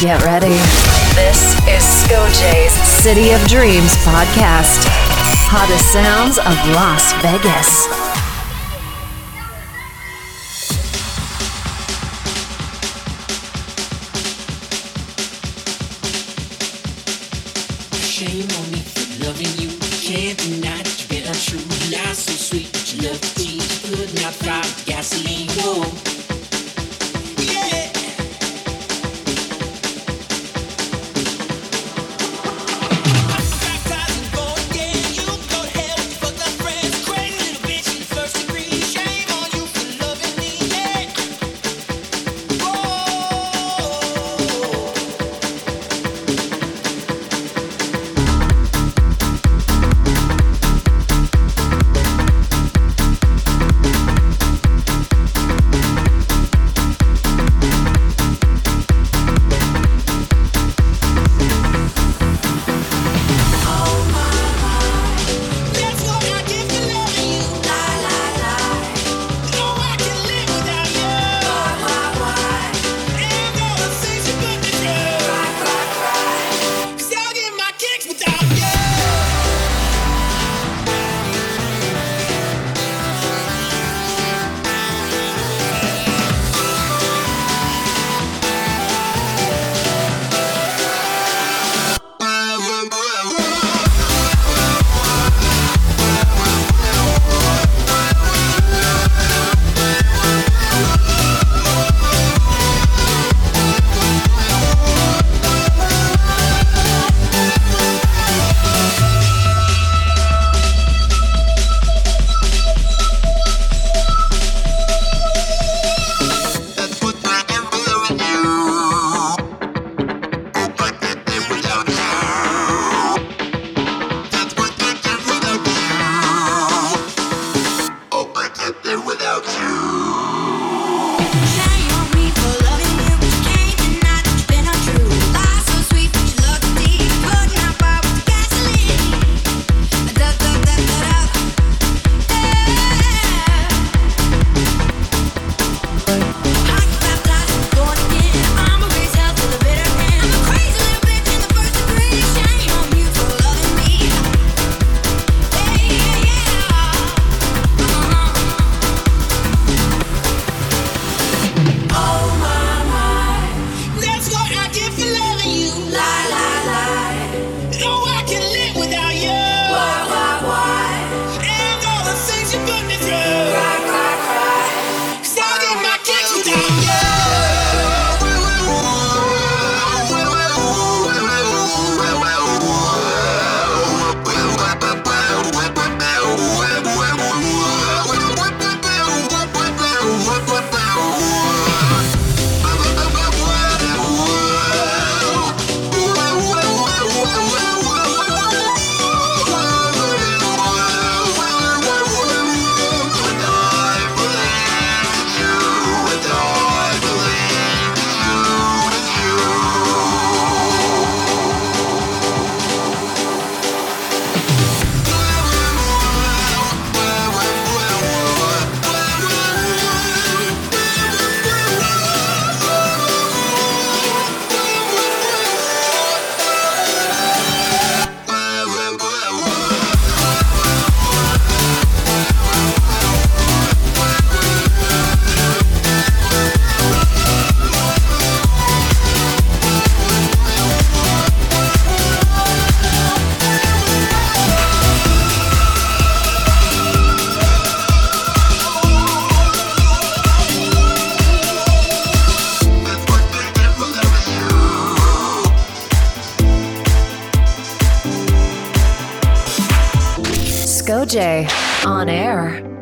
Get ready. This is Skoj's City of Dreams podcast. Hottest sounds of Las Vegas. new Go, Jay, on air.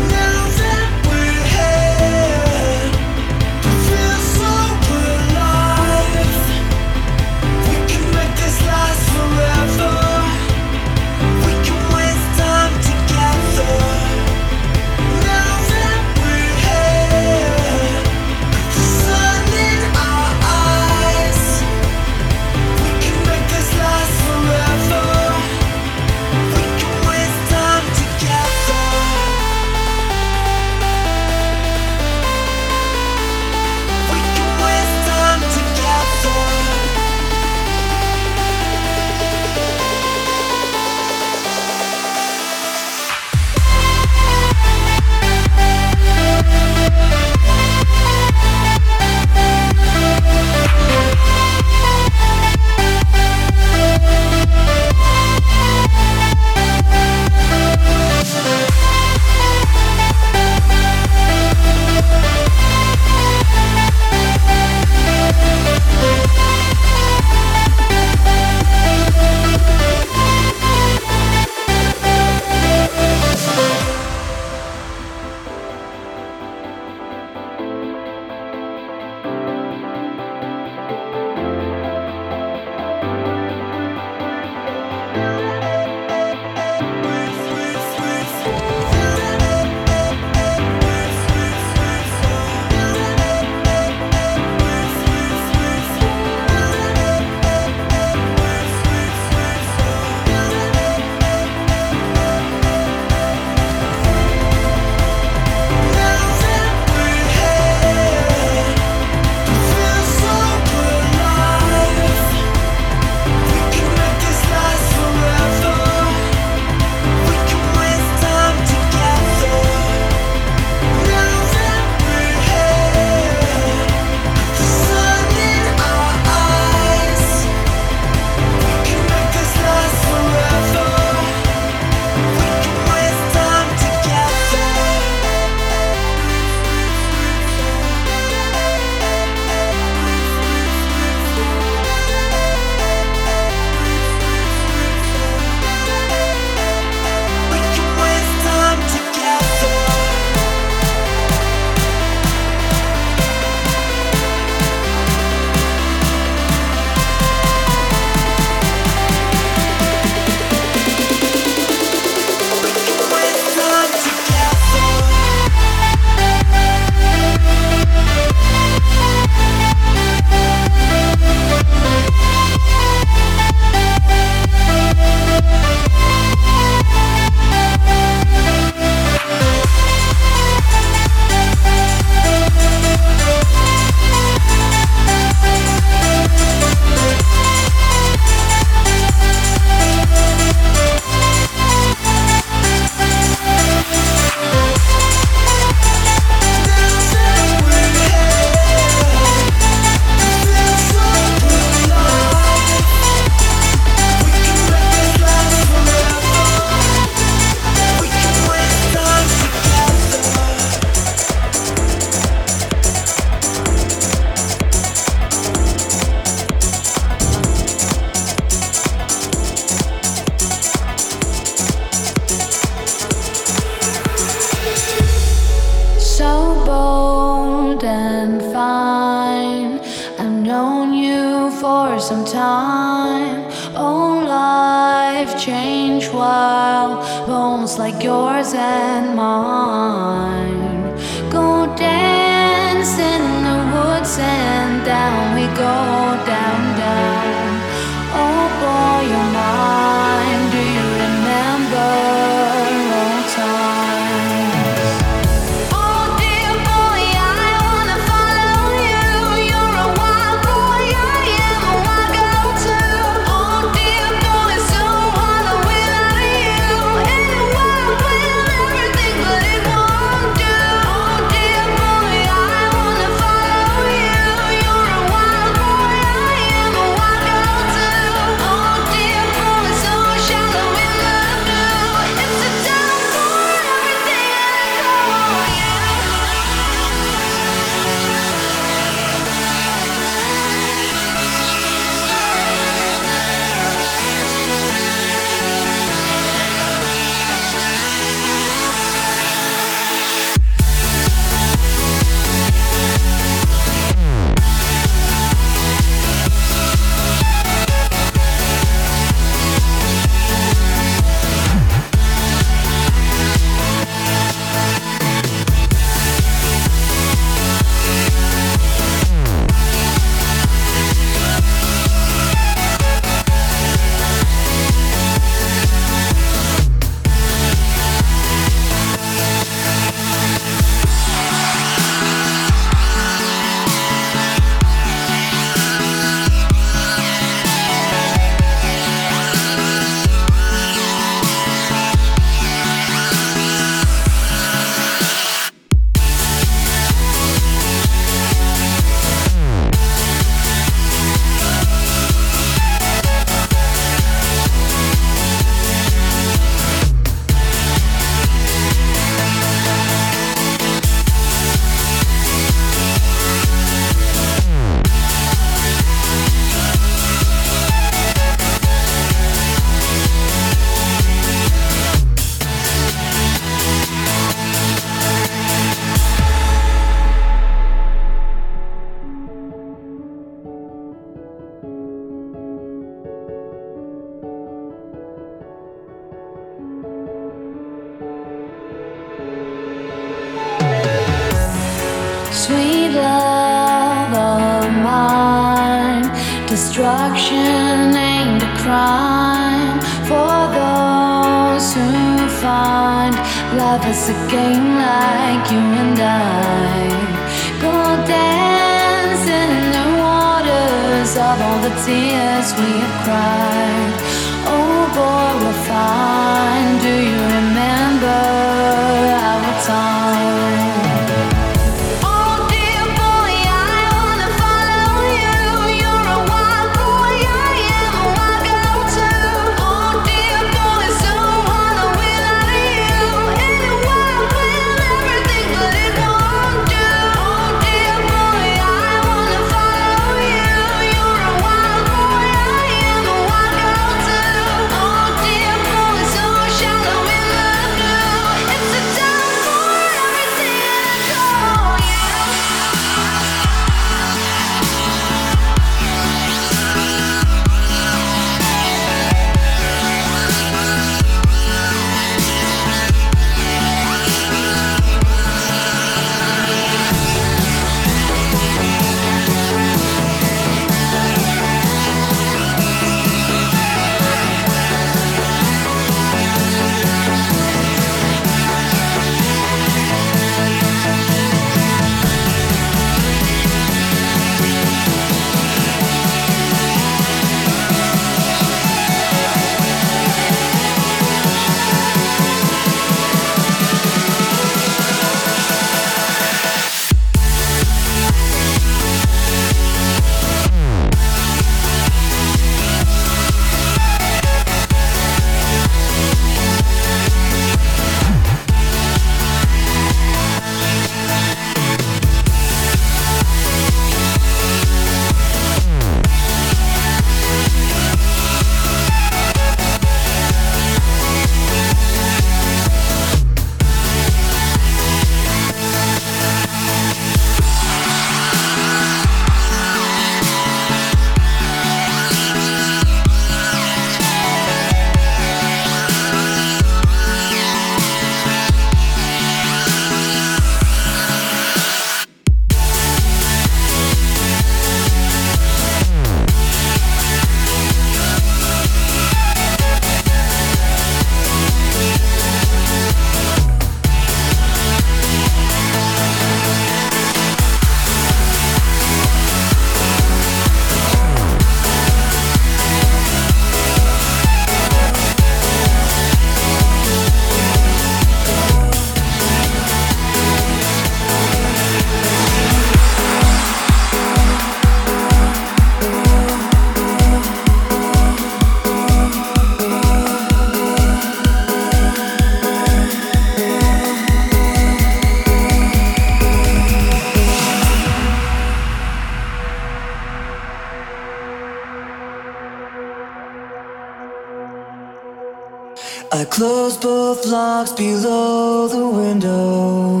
I close both locks below the window.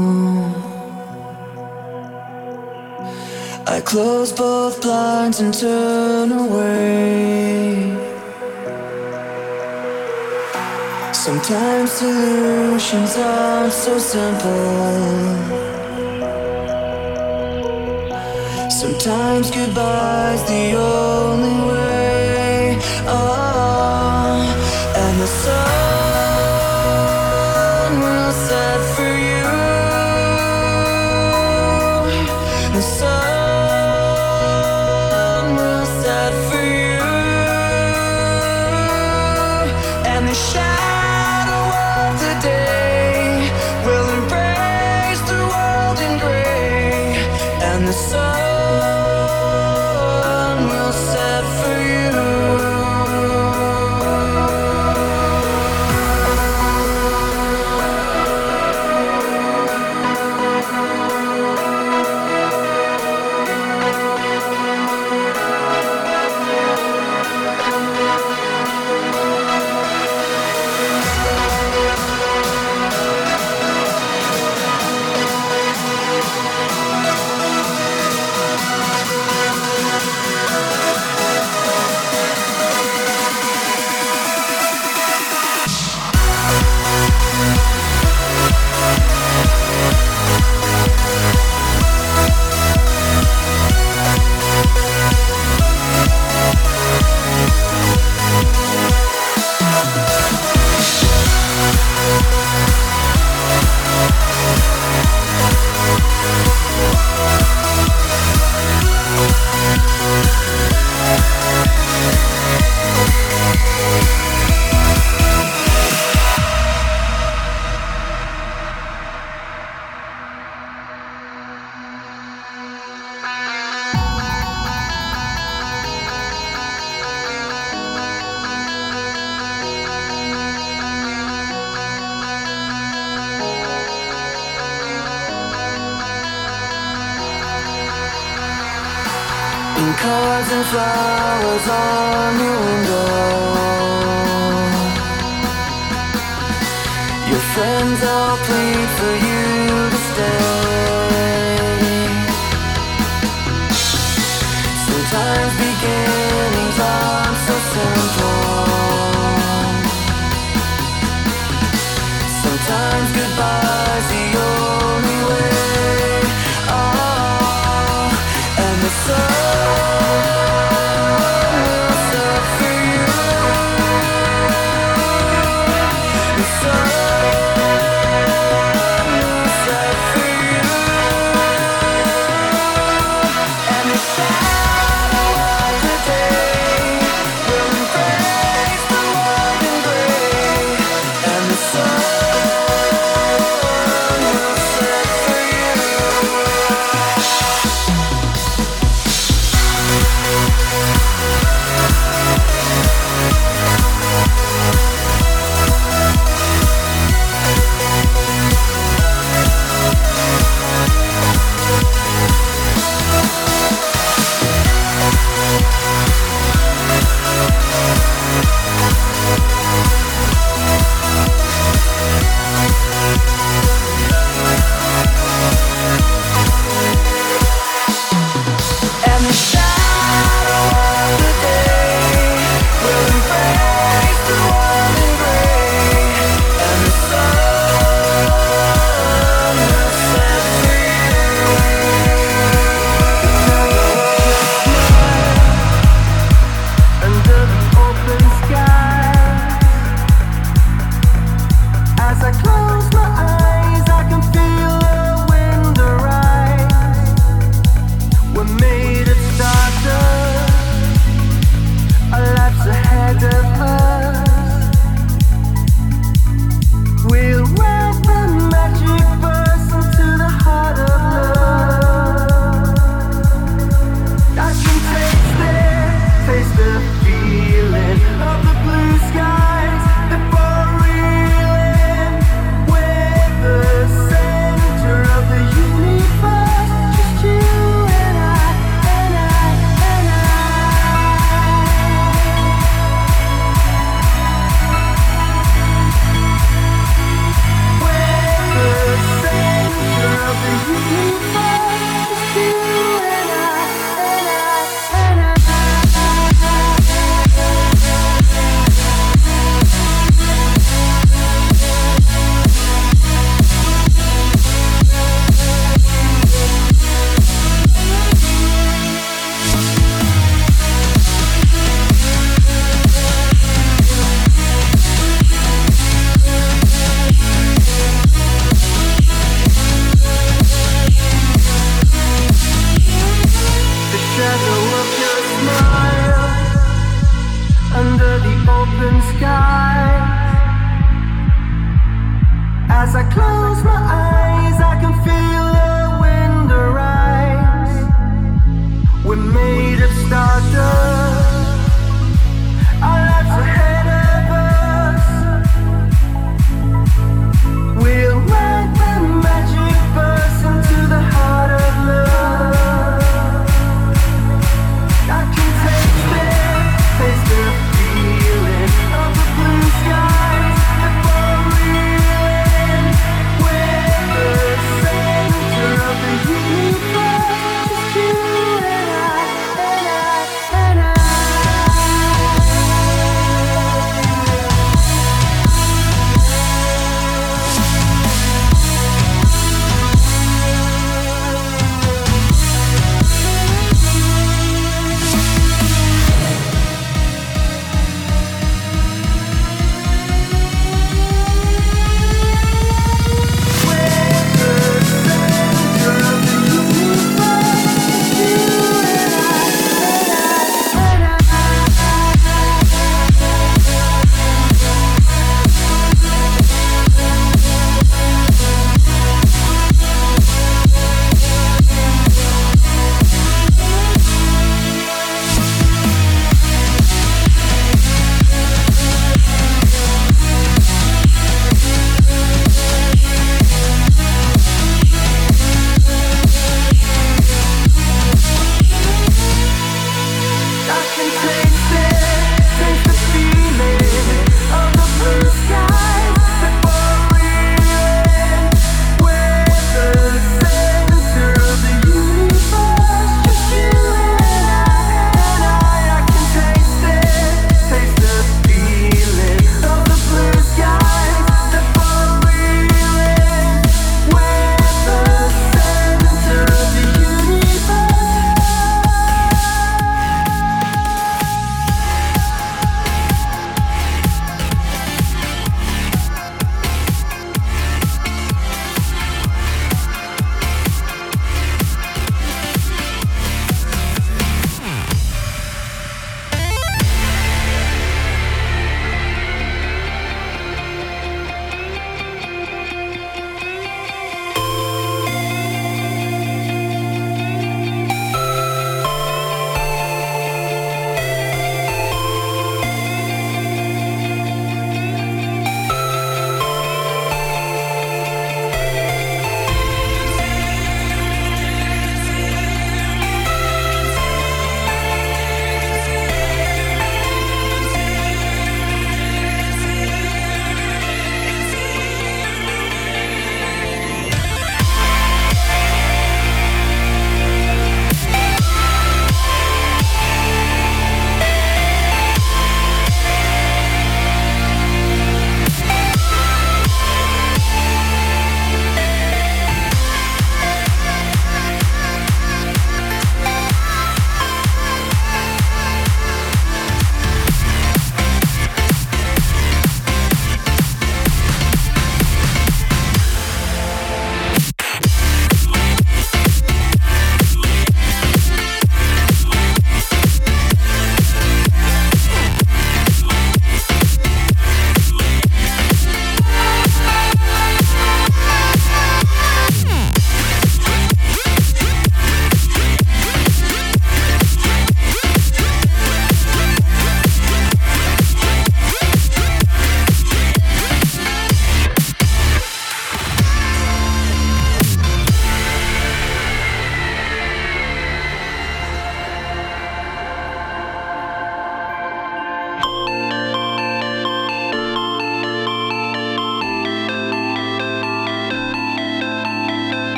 I close both blinds and turn away. Sometimes solutions aren't so simple. Sometimes goodbye's the only way. fly.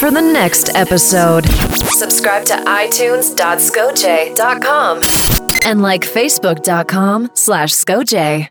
for the next episode. Subscribe to itunes.scoje.com and like facebook.com slash scoj.